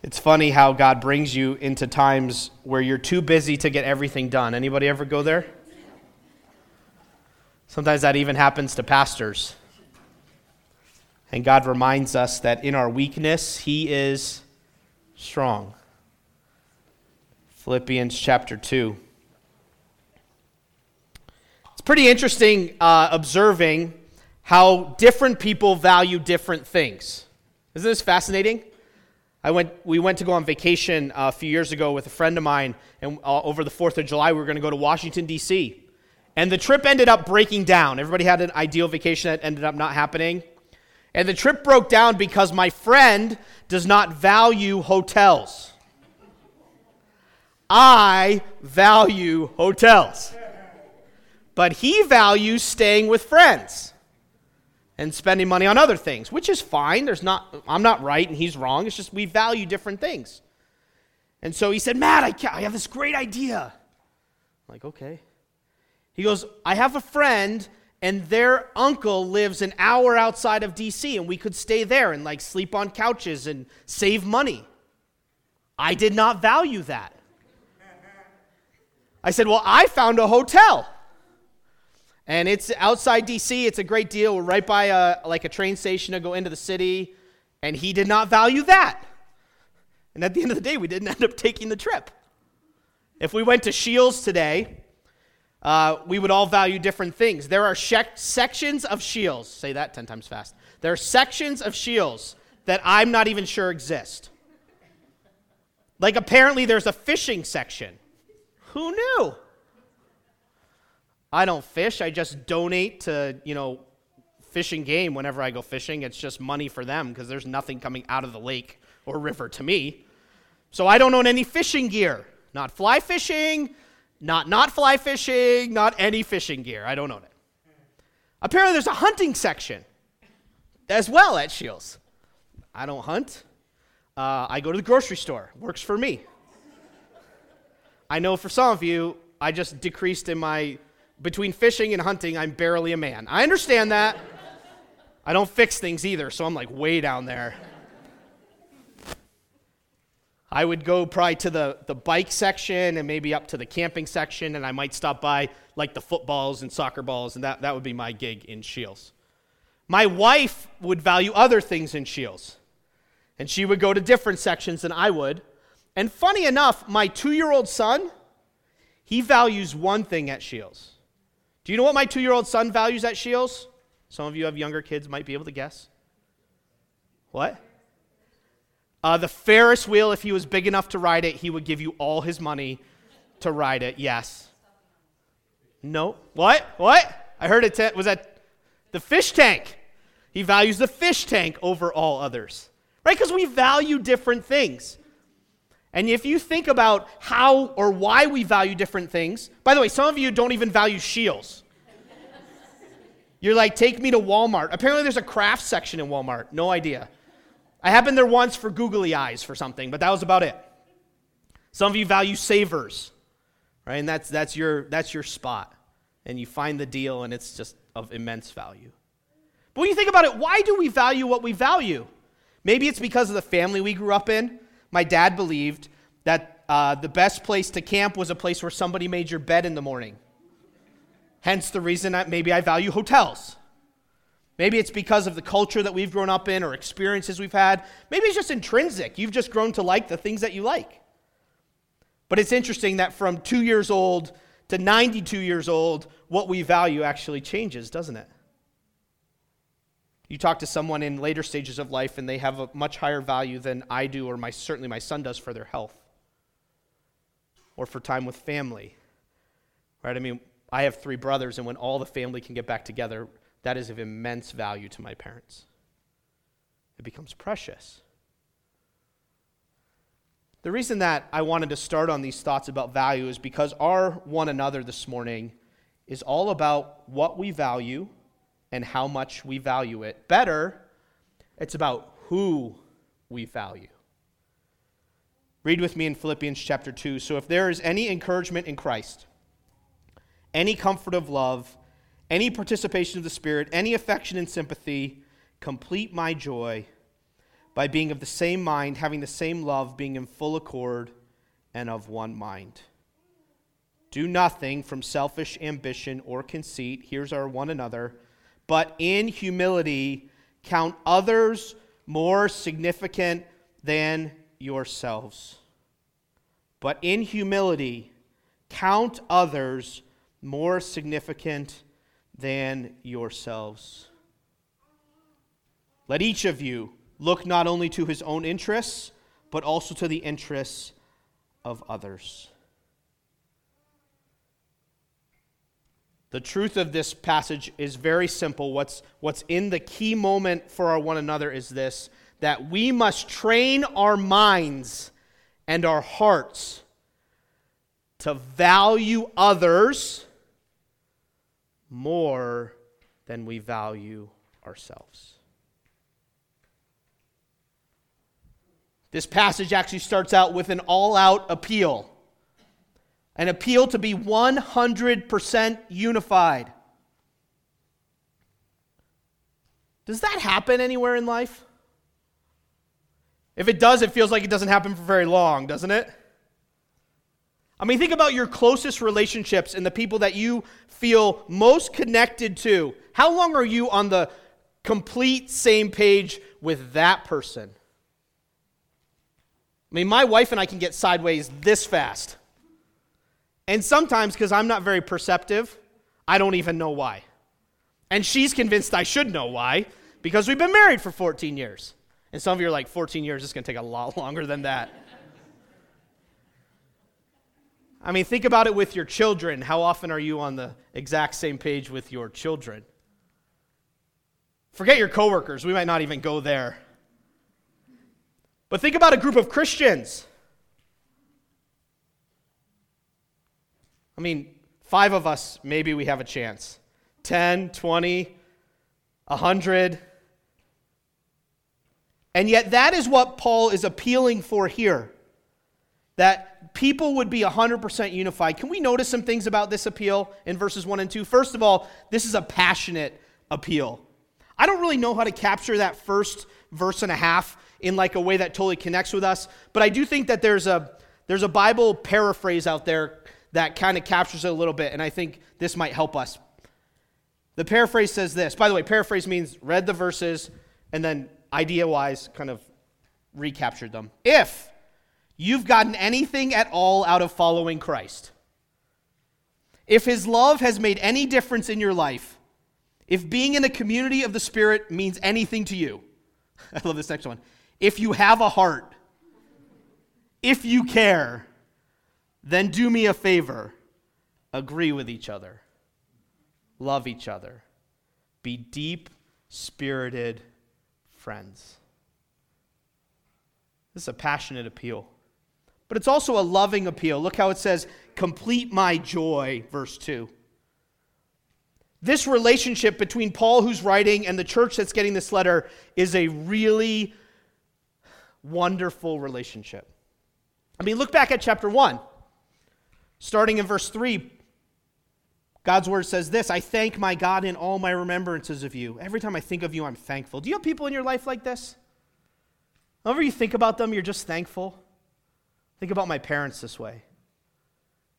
It's funny how God brings you into times where you're too busy to get everything done. Anybody ever go there? Sometimes that even happens to pastors. And God reminds us that in our weakness, He is strong. Philippians chapter 2. It's pretty interesting uh, observing how different people value different things. Isn't this fascinating? I went, we went to go on vacation uh, a few years ago with a friend of mine, and uh, over the 4th of July, we were going to go to Washington, D.C. And the trip ended up breaking down. Everybody had an ideal vacation that ended up not happening. And the trip broke down because my friend does not value hotels. I value hotels. But he values staying with friends and spending money on other things, which is fine. There's not, I'm not right and he's wrong. It's just we value different things. And so he said, Matt, I, I have this great idea. I'm like, okay. He goes, I have a friend and their uncle lives an hour outside of DC and we could stay there and like sleep on couches and save money. I did not value that. I said, Well, I found a hotel. And it's outside DC. It's a great deal. We're right by a, like a train station to go into the city. And he did not value that. And at the end of the day, we didn't end up taking the trip. If we went to Scheels today, uh, we would all value different things. There are sections of Scheels, say that 10 times fast. There are sections of Scheels that I'm not even sure exist. Like, apparently, there's a fishing section. Who knew? I don't fish. I just donate to, you know, fishing game whenever I go fishing. It's just money for them because there's nothing coming out of the lake or river to me. So I don't own any fishing gear. Not fly fishing, not not fly fishing, not any fishing gear. I don't own it. Apparently there's a hunting section as well at Scheels. I don't hunt. Uh, I go to the grocery store. Works for me. I know for some of you, I just decreased in my between fishing and hunting, I'm barely a man. I understand that. I don't fix things either, so I'm like way down there. I would go probably to the, the bike section and maybe up to the camping section, and I might stop by like the footballs and soccer balls, and that, that would be my gig in Scheels. My wife would value other things in Scheels, and she would go to different sections than I would. And funny enough, my two year old son, he values one thing at Scheels. Do you know what my two year old son values at Scheels? Some of you have younger kids, might be able to guess. What? Uh, the Ferris wheel, if he was big enough to ride it, he would give you all his money to ride it. Yes. No. What? What? I heard it. T- was that the fish tank? He values the fish tank over all others. Right? Because we value different things. And if you think about how or why we value different things, by the way, some of you don't even value Scheels. You're like, take me to Walmart. Apparently, there's a craft section in Walmart. No idea. I been there once for googly eyes for something, but that was about it. Some of you value savers, right? And that's, that's, your, that's your spot. And you find the deal, and it's just of immense value. But when you think about it, why do we value what we value? Maybe it's because of the family we grew up in. My dad believed that uh, the best place to camp was a place where somebody made your bed in the morning. Hence the reason that maybe I value hotels. Maybe it's because of the culture that we've grown up in or experiences we've had. Maybe it's just intrinsic. You've just grown to like the things that you like. But it's interesting that from two years old to 92 years old, what we value actually changes, doesn't it? You talk to someone in later stages of life and they have a much higher value than I do or my, certainly my son does for their health or for time with family. Right? I mean, I have three brothers, and when all the family can get back together, that is of immense value to my parents. It becomes precious. The reason that I wanted to start on these thoughts about value is because our one another this morning is all about what we value and how much we value it. Better, it's about who we value. Read with me in Philippians chapter 2. So, if there is any encouragement in Christ, any comfort of love, any participation of the Spirit, any affection and sympathy, complete my joy by being of the same mind, having the same love, being in full accord and of one mind. Do nothing from selfish ambition or conceit. Here's our one another. But in humility, count others more significant than yourselves. But in humility, count others more significant than yourselves. Let each of you look not only to his own interests, but also to the interests of others. The truth of this passage is very simple. What's, what's in the key moment for our one another is this that we must train our minds and our hearts to value others more than we value ourselves. This passage actually starts out with an all out appeal an appeal to be 100% unified. Does that happen anywhere in life? If it does, it feels like it doesn't happen for very long, doesn't it? I mean, think about your closest relationships and the people that you feel most connected to. How long are you on the complete same page with that person? I mean, my wife and I can get sideways this fast. And sometimes, because I'm not very perceptive, I don't even know why. And she's convinced I should know why because we've been married for 14 years. And some of you are like, 14 years, it's going to take a lot longer than that. I mean, think about it with your children. How often are you on the exact same page with your children? Forget your coworkers. We might not even go there. But think about a group of Christians. I mean, five of us, maybe we have a chance. 10, 20, 100. And yet, that is what Paul is appealing for here that people would be 100% unified. Can we notice some things about this appeal in verses 1 and 2? First of all, this is a passionate appeal. I don't really know how to capture that first verse and a half in like a way that totally connects with us. But I do think that there's a there's a Bible paraphrase out there that kind of captures it a little bit, and I think this might help us. The paraphrase says this. By the way, paraphrase means read the verses and then idea wise kind of recaptured them. If you've gotten anything at all out of following Christ, if his love has made any difference in your life, if being in a community of the Spirit means anything to you, I love this next one if you have a heart, if you care, then do me a favor agree with each other, love each other, be deep spirited friends. This is a passionate appeal. But it's also a loving appeal. Look how it says, complete my joy, verse 2. This relationship between Paul, who's writing, and the church that's getting this letter is a really wonderful relationship. I mean, look back at chapter 1. Starting in verse 3, God's word says this I thank my God in all my remembrances of you. Every time I think of you, I'm thankful. Do you have people in your life like this? Whenever you think about them, you're just thankful. Think about my parents this way.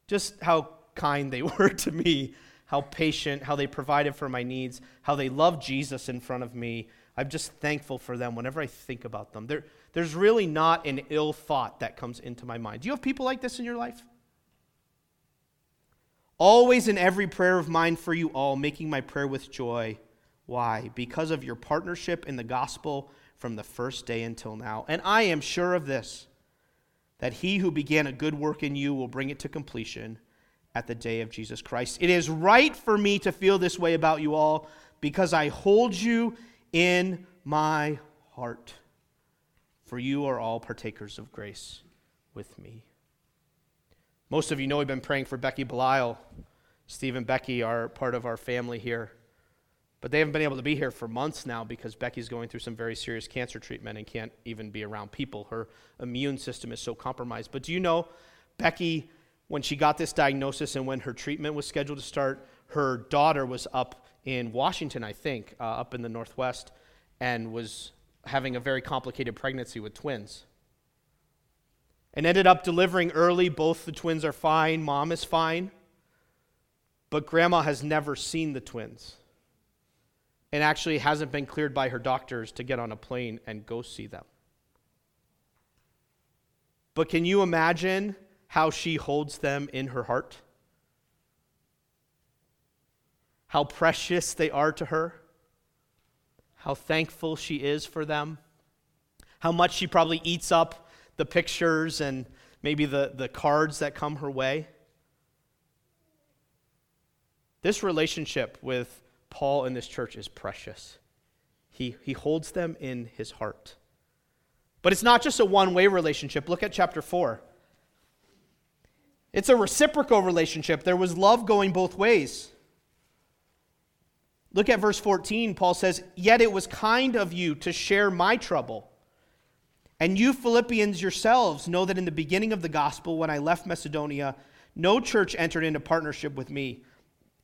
Just how kind they were to me, how patient, how they provided for my needs, how they loved Jesus in front of me. I'm just thankful for them whenever I think about them. There, there's really not an ill thought that comes into my mind. Do you have people like this in your life? Always in every prayer of mine for you all, making my prayer with joy. Why? Because of your partnership in the gospel from the first day until now. And I am sure of this that he who began a good work in you will bring it to completion at the day of Jesus Christ. It is right for me to feel this way about you all because I hold you in my heart for you are all partakers of grace with me. Most of you know we've been praying for Becky Belisle. Steve and Becky are part of our family here. But they haven't been able to be here for months now because Becky's going through some very serious cancer treatment and can't even be around people. Her immune system is so compromised. But do you know, Becky, when she got this diagnosis and when her treatment was scheduled to start, her daughter was up in Washington, I think, uh, up in the Northwest, and was having a very complicated pregnancy with twins. And ended up delivering early. Both the twins are fine, mom is fine. But grandma has never seen the twins and actually hasn't been cleared by her doctors to get on a plane and go see them. But can you imagine how she holds them in her heart? How precious they are to her? How thankful she is for them? How much she probably eats up the pictures and maybe the, the cards that come her way? This relationship with Paul in this church is precious. He, he holds them in his heart. But it's not just a one way relationship. Look at chapter 4. It's a reciprocal relationship. There was love going both ways. Look at verse 14. Paul says, Yet it was kind of you to share my trouble. And you Philippians yourselves know that in the beginning of the gospel, when I left Macedonia, no church entered into partnership with me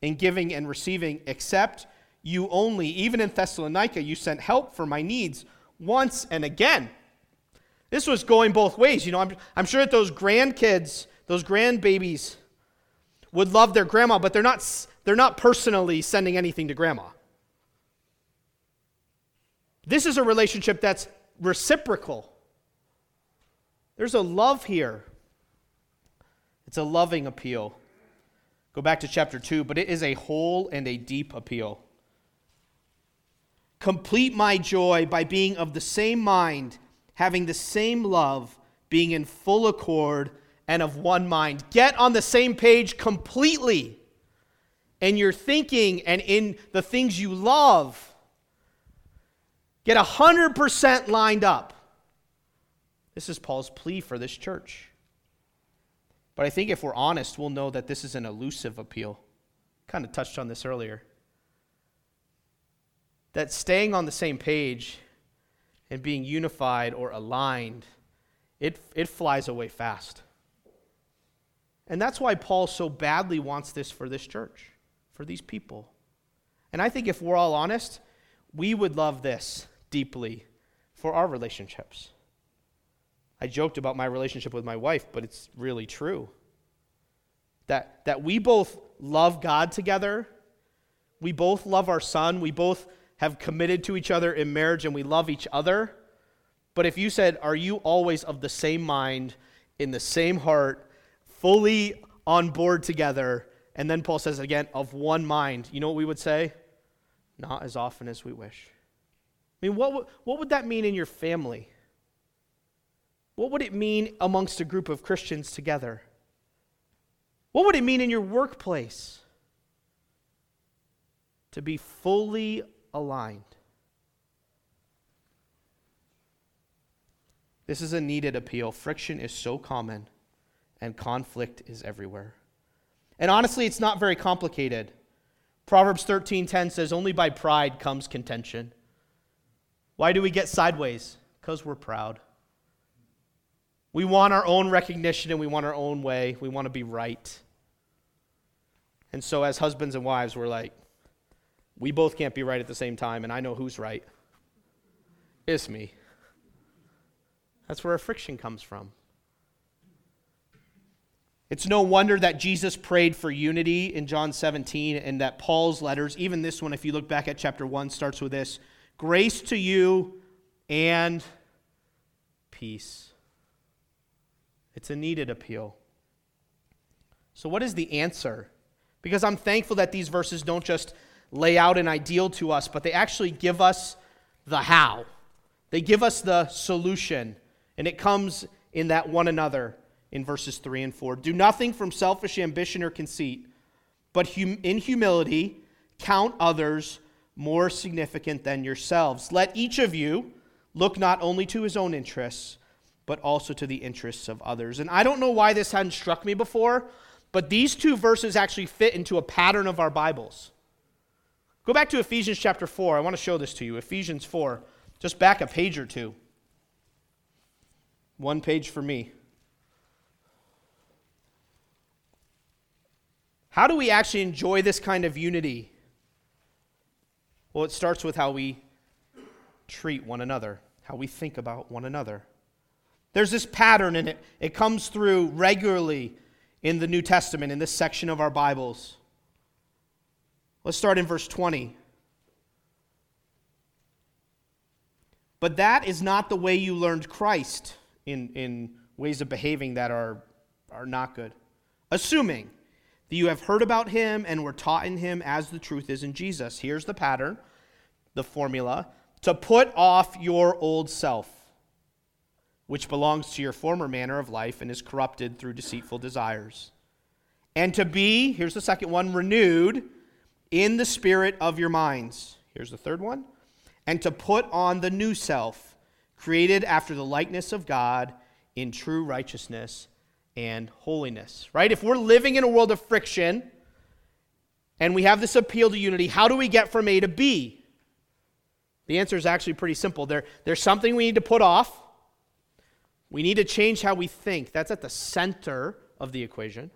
in giving and receiving, except you only. Even in Thessalonica, you sent help for my needs once and again. This was going both ways. You know, I'm, I'm sure that those grandkids, those grandbabies, would love their grandma, but they're not, they're not personally sending anything to grandma. This is a relationship that's reciprocal. There's a love here. It's a loving appeal. Go back to chapter 2, but it is a whole and a deep appeal. Complete my joy by being of the same mind, having the same love, being in full accord and of one mind. Get on the same page completely in your thinking and in the things you love. Get 100% lined up. This is Paul's plea for this church. But I think if we're honest, we'll know that this is an elusive appeal. Kind of touched on this earlier. That staying on the same page and being unified or aligned, it, it flies away fast. And that's why Paul so badly wants this for this church, for these people. And I think if we're all honest, we would love this deeply for our relationships. I joked about my relationship with my wife, but it's really true. That, that we both love God together, we both love our son, we both have committed to each other in marriage, and we love each other. But if you said, Are you always of the same mind, in the same heart, fully on board together? And then Paul says again, of one mind, you know what we would say? Not as often as we wish. I mean, what, what would that mean in your family? What would it mean amongst a group of Christians together? What would it mean in your workplace? To be fully aligned. This is a needed appeal. Friction is so common, and conflict is everywhere. And honestly, it's not very complicated. Proverbs 13:10 says only by pride comes contention. Why do we get sideways? Because we're proud. We want our own recognition and we want our own way. We want to be right. And so, as husbands and wives, we're like, we both can't be right at the same time, and I know who's right. It's me. That's where our friction comes from. It's no wonder that Jesus prayed for unity in John 17 and that Paul's letters, even this one, if you look back at chapter 1, starts with this grace to you and peace. It's a needed appeal. So, what is the answer? Because I'm thankful that these verses don't just lay out an ideal to us, but they actually give us the how. They give us the solution, and it comes in that one another in verses 3 and 4. Do nothing from selfish ambition or conceit, but hum- in humility count others more significant than yourselves. Let each of you look not only to his own interests, but also to the interests of others. And I don't know why this hadn't struck me before, but these two verses actually fit into a pattern of our Bibles. Go back to Ephesians chapter 4. I want to show this to you. Ephesians 4. Just back a page or two. One page for me. How do we actually enjoy this kind of unity? Well, it starts with how we treat one another. how we think about one another. There's this pattern in it. It comes through regularly in the New Testament, in this section of our Bibles. Let's start in verse 20. But that is not the way you learned Christ in, in ways of behaving that are, are not good. Assuming that you have heard about him and were taught in him as the truth is in Jesus. Here's the pattern, the formula to put off your old self, which belongs to your former manner of life and is corrupted through deceitful desires. And to be, here's the second one, renewed in the spirit of your minds. Here's the third one and to put on the new self, created after the likeness of God in true righteousness and holiness. Right? If we're living in a world of friction and we have this appeal to unity, how do we get from A to B? The answer is actually pretty simple. There, there's something we need to put off. We need to change how we think. That's at the center of the equation.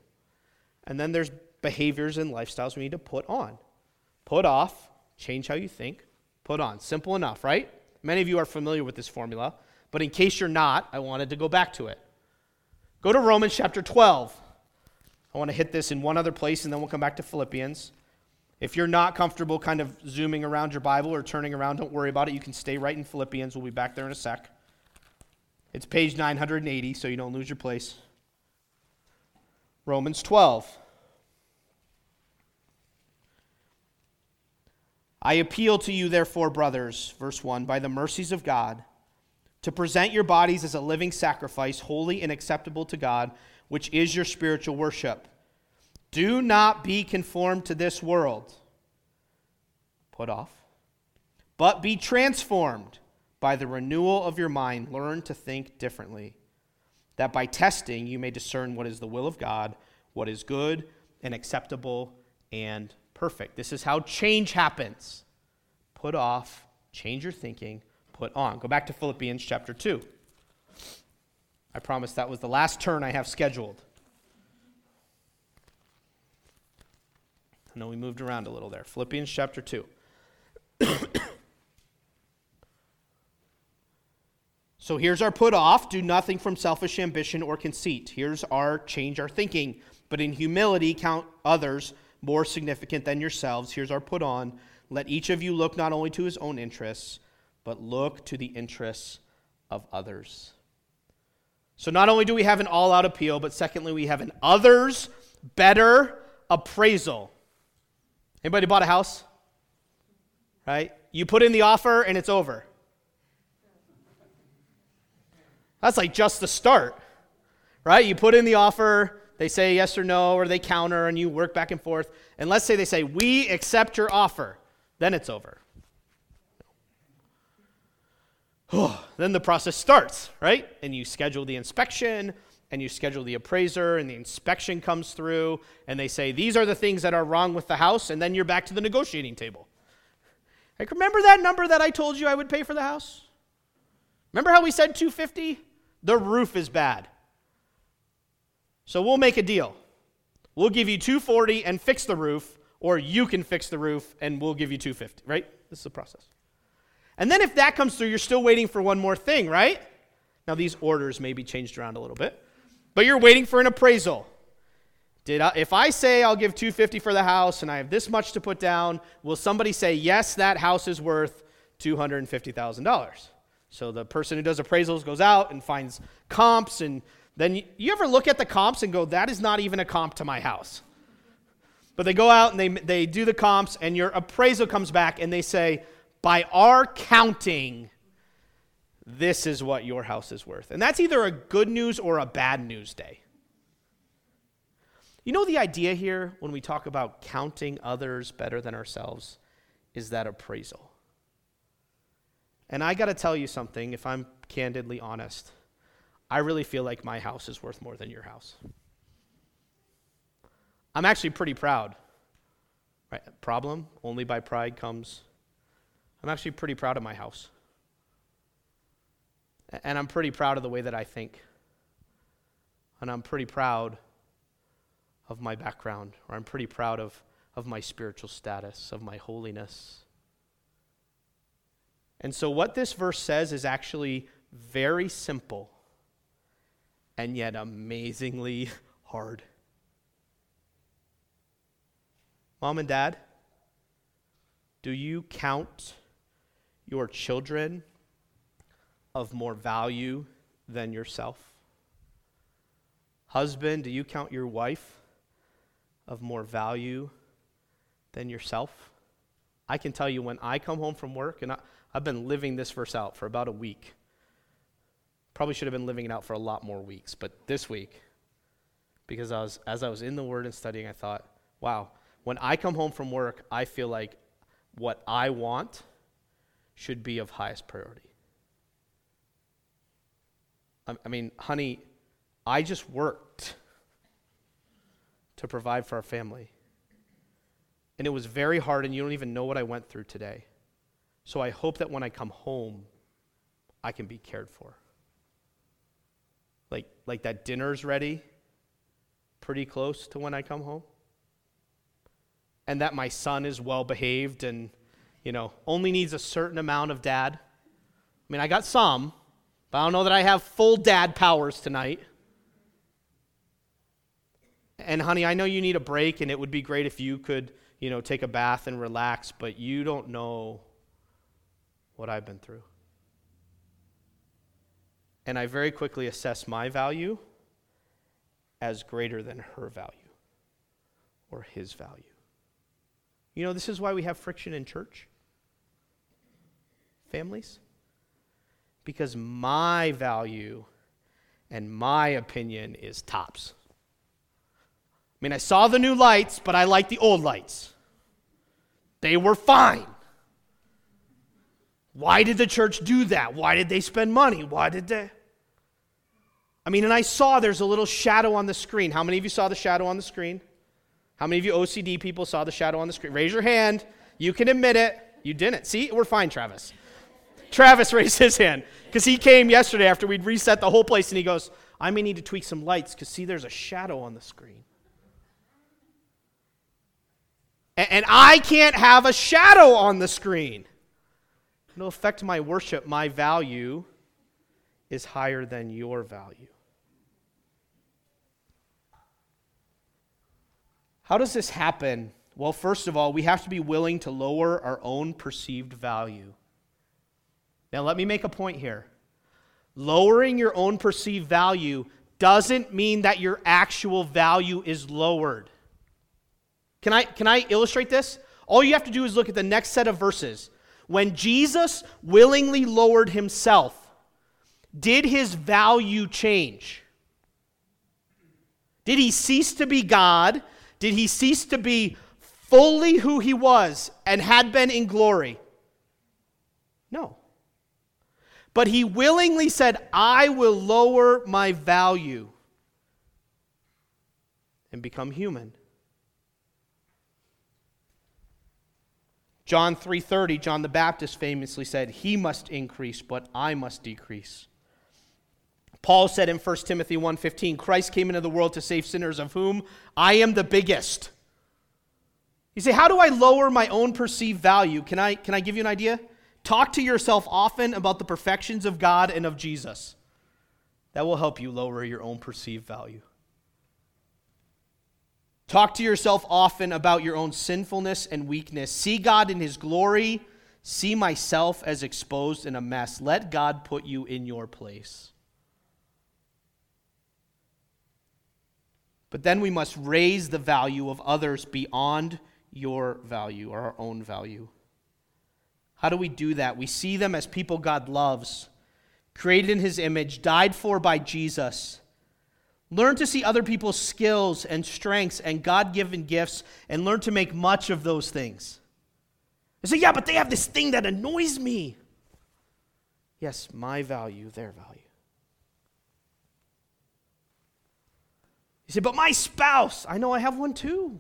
And then there's behaviors and lifestyles we need to put on. Put off, change how you think, put on. Simple enough, right? Many of you are familiar with this formula, but in case you're not, I wanted to go back to it. Go to Romans chapter 12. I want to hit this in one other place and then we'll come back to Philippians. If you're not comfortable kind of zooming around your Bible or turning around, don't worry about it. You can stay right in Philippians. We'll be back there in a sec. It's page 980, so you don't lose your place. Romans 12. I appeal to you, therefore, brothers, verse 1, by the mercies of God, to present your bodies as a living sacrifice, holy and acceptable to God, which is your spiritual worship. Do not be conformed to this world. Put off. But be transformed by the renewal of your mind. Learn to think differently, that by testing you may discern what is the will of God, what is good and acceptable and perfect. This is how change happens. Put off, change your thinking, put on. Go back to Philippians chapter 2. I promise that was the last turn I have scheduled. I know we moved around a little there. Philippians chapter 2. so here's our put off do nothing from selfish ambition or conceit. Here's our change our thinking, but in humility count others more significant than yourselves. Here's our put on. Let each of you look not only to his own interests, but look to the interests of others. So not only do we have an all out appeal, but secondly, we have an others better appraisal. Anybody bought a house? Right? You put in the offer and it's over. That's like just the start. Right? You put in the offer, they say yes or no, or they counter, and you work back and forth. And let's say they say, We accept your offer. Then it's over. then the process starts, right? And you schedule the inspection, and you schedule the appraiser, and the inspection comes through, and they say, These are the things that are wrong with the house, and then you're back to the negotiating table. Like, remember that number that I told you I would pay for the house? Remember how we said 250? The roof is bad. So we'll make a deal. We'll give you 240 and fix the roof, or you can fix the roof and we'll give you 250, right? This is the process. And then if that comes through, you're still waiting for one more thing, right? Now these orders may be changed around a little bit, but you're waiting for an appraisal. Did I, if I say I'll give 250 for the house and I have this much to put down, will somebody say yes, that house is worth $250,000? So the person who does appraisals goes out and finds comps and then you, you ever look at the comps and go, that is not even a comp to my house. But they go out and they, they do the comps, and your appraisal comes back and they say, by our counting, this is what your house is worth. And that's either a good news or a bad news day. You know, the idea here when we talk about counting others better than ourselves is that appraisal. And I got to tell you something, if I'm candidly honest. I really feel like my house is worth more than your house. I'm actually pretty proud. Right? Problem, only by pride comes. I'm actually pretty proud of my house. And I'm pretty proud of the way that I think. And I'm pretty proud of my background, or I'm pretty proud of, of my spiritual status, of my holiness. And so, what this verse says is actually very simple and yet amazingly hard. Mom and dad, do you count your children of more value than yourself? Husband, do you count your wife of more value than yourself? I can tell you when I come home from work, and I, have been living this verse out for about a week. Probably should have been living it out for a lot more weeks, but this week, because I was, as I was in the Word and studying, I thought, wow, when I come home from work, I feel like what I want should be of highest priority. I mean, honey, I just worked to provide for our family. And it was very hard, and you don't even know what I went through today. So I hope that when I come home, I can be cared for. Like, like that dinner's ready, pretty close to when I come home. And that my son is well behaved and, you know, only needs a certain amount of dad. I mean, I got some, but I don't know that I have full dad powers tonight. And honey, I know you need a break, and it would be great if you could, you know, take a bath and relax, but you don't know what I've been through. And I very quickly assess my value as greater than her value or his value. You know, this is why we have friction in church, families because my value and my opinion is tops. I mean, I saw the new lights, but I like the old lights. They were fine. Why did the church do that? Why did they spend money? Why did they? I mean, and I saw there's a little shadow on the screen. How many of you saw the shadow on the screen? How many of you OCD people saw the shadow on the screen? Raise your hand. You can admit it. You didn't. See, we're fine, Travis. Travis raised his hand because he came yesterday after we'd reset the whole place and he goes, I may need to tweak some lights because, see, there's a shadow on the screen. And, and I can't have a shadow on the screen. It'll affect my worship. My value is higher than your value. How does this happen? Well, first of all, we have to be willing to lower our own perceived value. Now, let me make a point here. Lowering your own perceived value doesn't mean that your actual value is lowered. Can I, can I illustrate this? All you have to do is look at the next set of verses. When Jesus willingly lowered himself, did his value change? Did he cease to be God? Did he cease to be fully who he was and had been in glory? No. But he willingly said, I will lower my value and become human. John 3:30 John the Baptist famously said, "He must increase, but I must decrease." Paul said in 1 Timothy 1:15, "Christ came into the world to save sinners of whom I am the biggest." You say, "How do I lower my own perceived value?" Can I can I give you an idea? Talk to yourself often about the perfections of God and of Jesus. That will help you lower your own perceived value. Talk to yourself often about your own sinfulness and weakness. See God in His glory. See myself as exposed in a mess. Let God put you in your place. But then we must raise the value of others beyond your value or our own value. How do we do that? We see them as people God loves, created in his image, died for by Jesus. Learn to see other people's skills and strengths and God given gifts and learn to make much of those things. You say, yeah, but they have this thing that annoys me. Yes, my value, their value. You say, but my spouse, I know I have one too.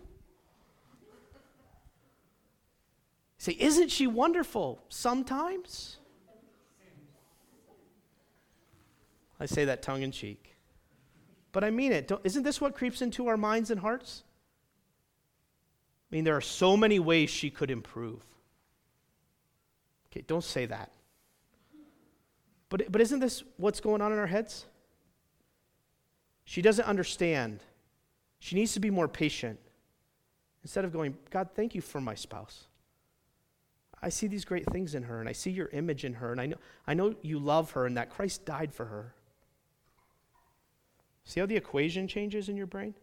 say, Isn't she wonderful? Sometimes. I say that tongue in cheek. But I mean it. Don't, isn't this what creeps into our minds and hearts? I mean, there are so many ways she could improve. Okay, don't say that. But, but isn't this what's going on in our heads? She doesn't understand. She needs to be more patient. Instead of going, God, thank you for my spouse. I see these great things in her, and I see your image in her, and I know, I know you love her and that Christ died for her. See how the equation changes in your brain?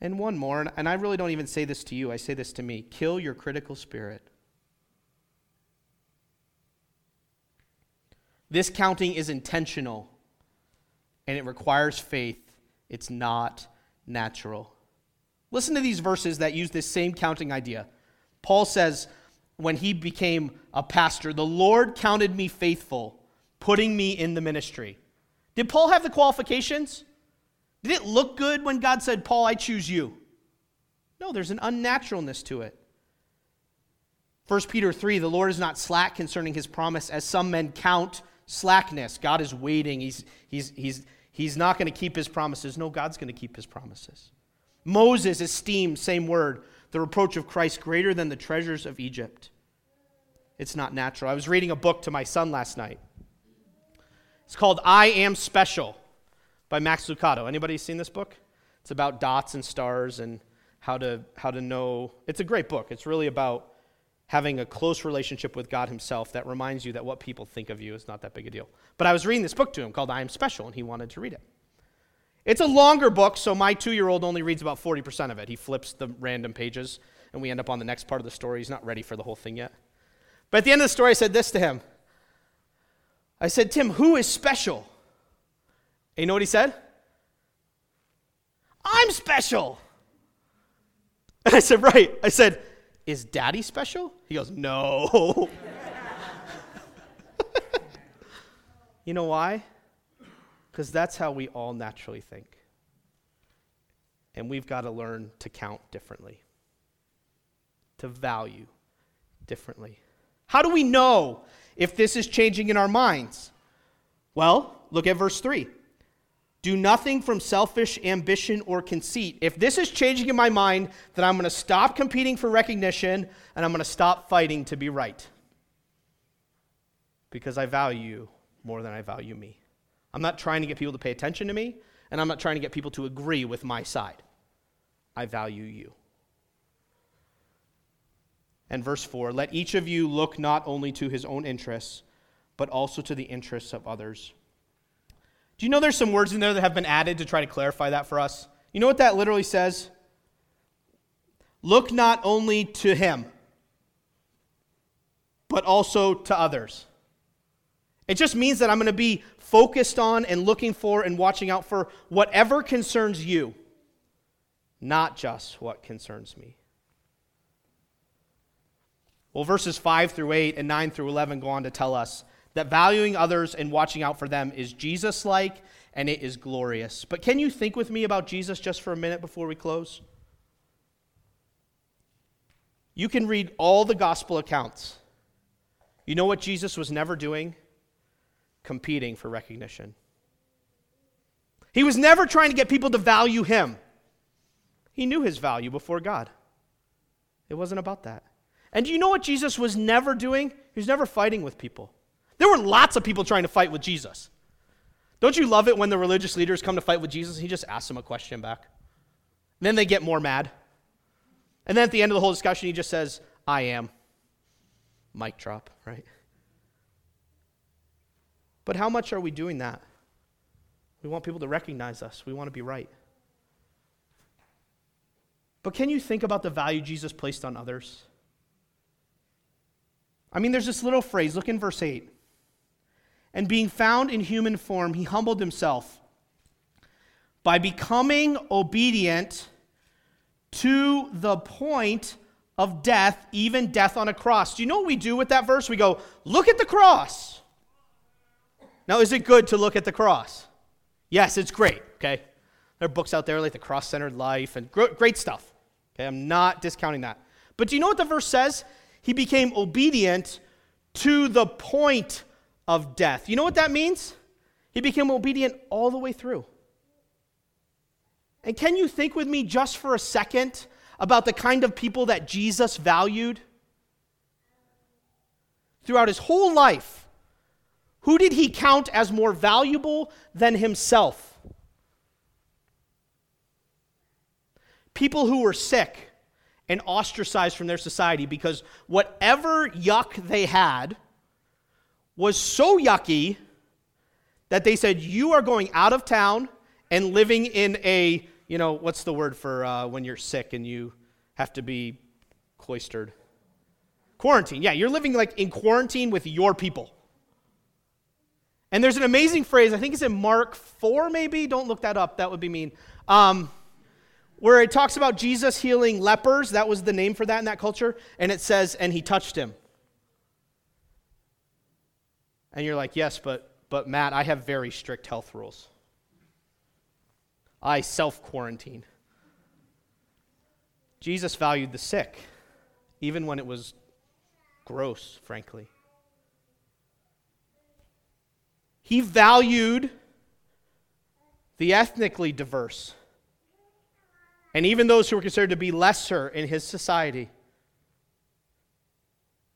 And one more, and I really don't even say this to you, I say this to me kill your critical spirit. This counting is intentional and it requires faith. It's not natural. Listen to these verses that use this same counting idea. Paul says, when he became a pastor, the Lord counted me faithful, putting me in the ministry. Did Paul have the qualifications? Did it look good when God said, Paul, I choose you? No, there's an unnaturalness to it. 1 Peter 3 The Lord is not slack concerning his promise, as some men count slackness. God is waiting. He's, he's, he's, he's not going to keep his promises. No, God's going to keep his promises. Moses esteemed, same word, the reproach of Christ greater than the treasures of Egypt. It's not natural. I was reading a book to my son last night. It's called I Am Special by Max Lucado. Anybody seen this book? It's about dots and stars and how to, how to know. It's a great book. It's really about having a close relationship with God Himself that reminds you that what people think of you is not that big a deal. But I was reading this book to him called I Am Special, and he wanted to read it. It's a longer book, so my two year old only reads about 40% of it. He flips the random pages, and we end up on the next part of the story. He's not ready for the whole thing yet. But at the end of the story, I said this to him I said, Tim, who is special? And you know what he said? I'm special. And I said, Right. I said, Is daddy special? He goes, No. you know why? Because that's how we all naturally think. And we've got to learn to count differently, to value differently. How do we know if this is changing in our minds? Well, look at verse 3. Do nothing from selfish ambition or conceit. If this is changing in my mind, then I'm going to stop competing for recognition and I'm going to stop fighting to be right. Because I value you more than I value me. I'm not trying to get people to pay attention to me, and I'm not trying to get people to agree with my side. I value you. And verse 4 let each of you look not only to his own interests, but also to the interests of others. Do you know there's some words in there that have been added to try to clarify that for us? You know what that literally says? Look not only to him, but also to others. It just means that I'm going to be focused on and looking for and watching out for whatever concerns you, not just what concerns me. Well, verses 5 through 8 and 9 through 11 go on to tell us that valuing others and watching out for them is Jesus like and it is glorious. But can you think with me about Jesus just for a minute before we close? You can read all the gospel accounts. You know what Jesus was never doing? competing for recognition. He was never trying to get people to value him. He knew his value before God. It wasn't about that. And do you know what Jesus was never doing? He was never fighting with people. There were lots of people trying to fight with Jesus. Don't you love it when the religious leaders come to fight with Jesus? He just asks them a question back. then they get more mad. And then at the end of the whole discussion, he just says, I am. Mic drop, right? But how much are we doing that? We want people to recognize us, we want to be right. But can you think about the value Jesus placed on others? I mean, there's this little phrase, look in verse 8. And being found in human form, he humbled himself by becoming obedient to the point of death, even death on a cross. Do you know what we do with that verse? We go, look at the cross. Now, is it good to look at the cross? Yes, it's great, okay? There are books out there like The Cross Centered Life and great stuff. Okay, I'm not discounting that. But do you know what the verse says? He became obedient to the point of death. You know what that means? He became obedient all the way through. And can you think with me just for a second about the kind of people that Jesus valued? throughout his whole life, who did he count as more valuable than himself? People who were sick and ostracized from their society because whatever yuck they had was so yucky that they said, You are going out of town and living in a, you know, what's the word for uh, when you're sick and you have to be cloistered? Quarantine. Yeah, you're living like in quarantine with your people. And there's an amazing phrase, I think it's in Mark 4, maybe. Don't look that up, that would be mean. Um, where it talks about Jesus healing lepers. That was the name for that in that culture. And it says, and he touched him. And you're like, yes, but, but Matt, I have very strict health rules. I self quarantine. Jesus valued the sick, even when it was gross, frankly. He valued the ethnically diverse and even those who were considered to be lesser in his society.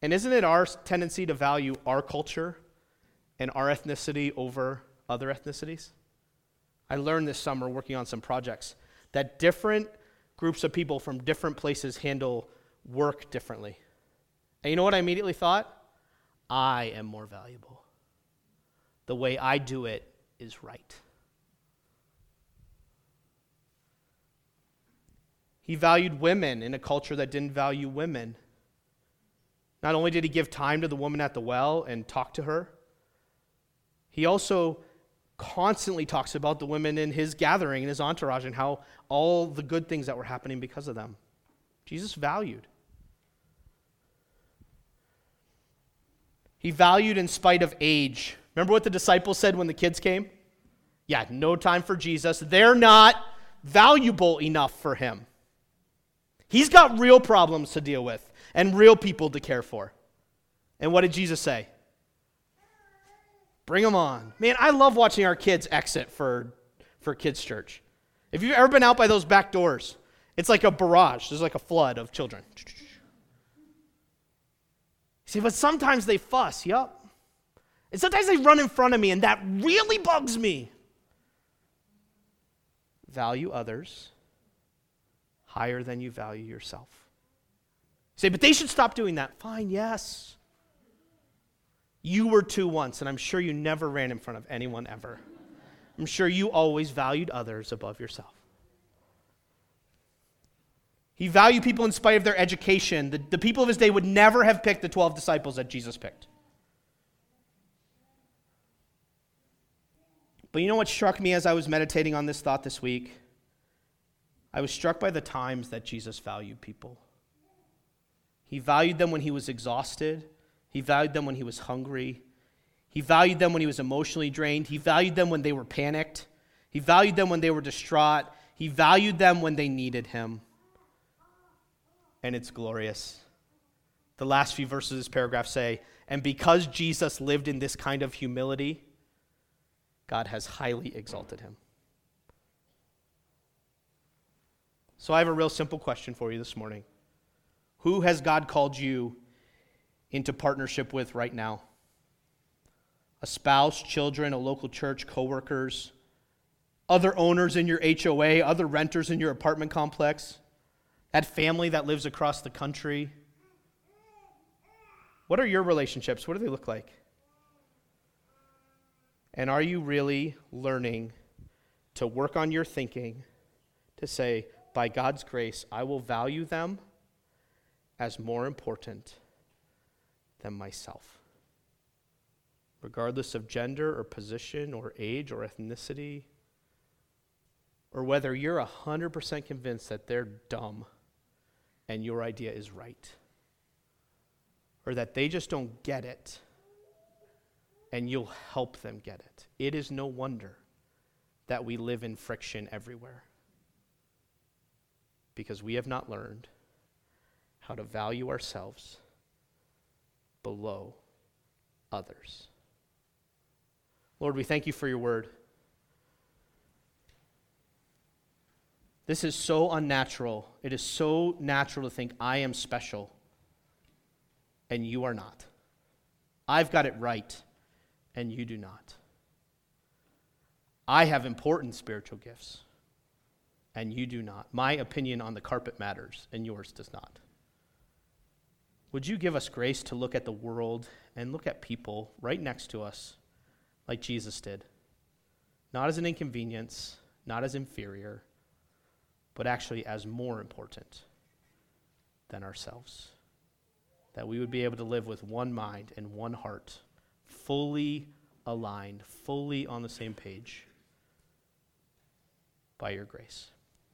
And isn't it our tendency to value our culture and our ethnicity over other ethnicities? I learned this summer working on some projects that different groups of people from different places handle work differently. And you know what I immediately thought? I am more valuable. The way I do it is right. He valued women in a culture that didn't value women. Not only did he give time to the woman at the well and talk to her, he also constantly talks about the women in his gathering, in his entourage, and how all the good things that were happening because of them. Jesus valued. He valued in spite of age. Remember what the disciples said when the kids came? Yeah, no time for Jesus. They're not valuable enough for him. He's got real problems to deal with and real people to care for. And what did Jesus say? Bring them on. Man, I love watching our kids exit for, for kids' church. If you've ever been out by those back doors, it's like a barrage. There's like a flood of children. See, but sometimes they fuss, yup. And sometimes they run in front of me, and that really bugs me. Value others higher than you value yourself. You say, but they should stop doing that. Fine, yes. You were two once, and I'm sure you never ran in front of anyone ever. I'm sure you always valued others above yourself. He valued people in spite of their education. The, the people of his day would never have picked the 12 disciples that Jesus picked. But you know what struck me as I was meditating on this thought this week? I was struck by the times that Jesus valued people. He valued them when he was exhausted, he valued them when he was hungry, he valued them when he was emotionally drained, he valued them when they were panicked, he valued them when they were distraught, he valued them when they needed him. And it's glorious. The last few verses of this paragraph say, And because Jesus lived in this kind of humility, God has highly exalted him. So I have a real simple question for you this morning. Who has God called you into partnership with right now? A spouse, children, a local church, coworkers, other owners in your HOA, other renters in your apartment complex, that family that lives across the country. What are your relationships? What do they look like? And are you really learning to work on your thinking to say, by God's grace, I will value them as more important than myself. Regardless of gender or position or age or ethnicity, or whether you're 100% convinced that they're dumb and your idea is right, or that they just don't get it and you'll help them get it. It is no wonder that we live in friction everywhere because we have not learned how to value ourselves below others. Lord, we thank you for your word. This is so unnatural. It is so natural to think, I am special, and you are not. I've got it right, and you do not. I have important spiritual gifts, and you do not. My opinion on the carpet matters, and yours does not. Would you give us grace to look at the world and look at people right next to us like Jesus did? Not as an inconvenience, not as inferior, but actually as more important than ourselves. That we would be able to live with one mind and one heart, fully aligned, fully on the same page by your grace.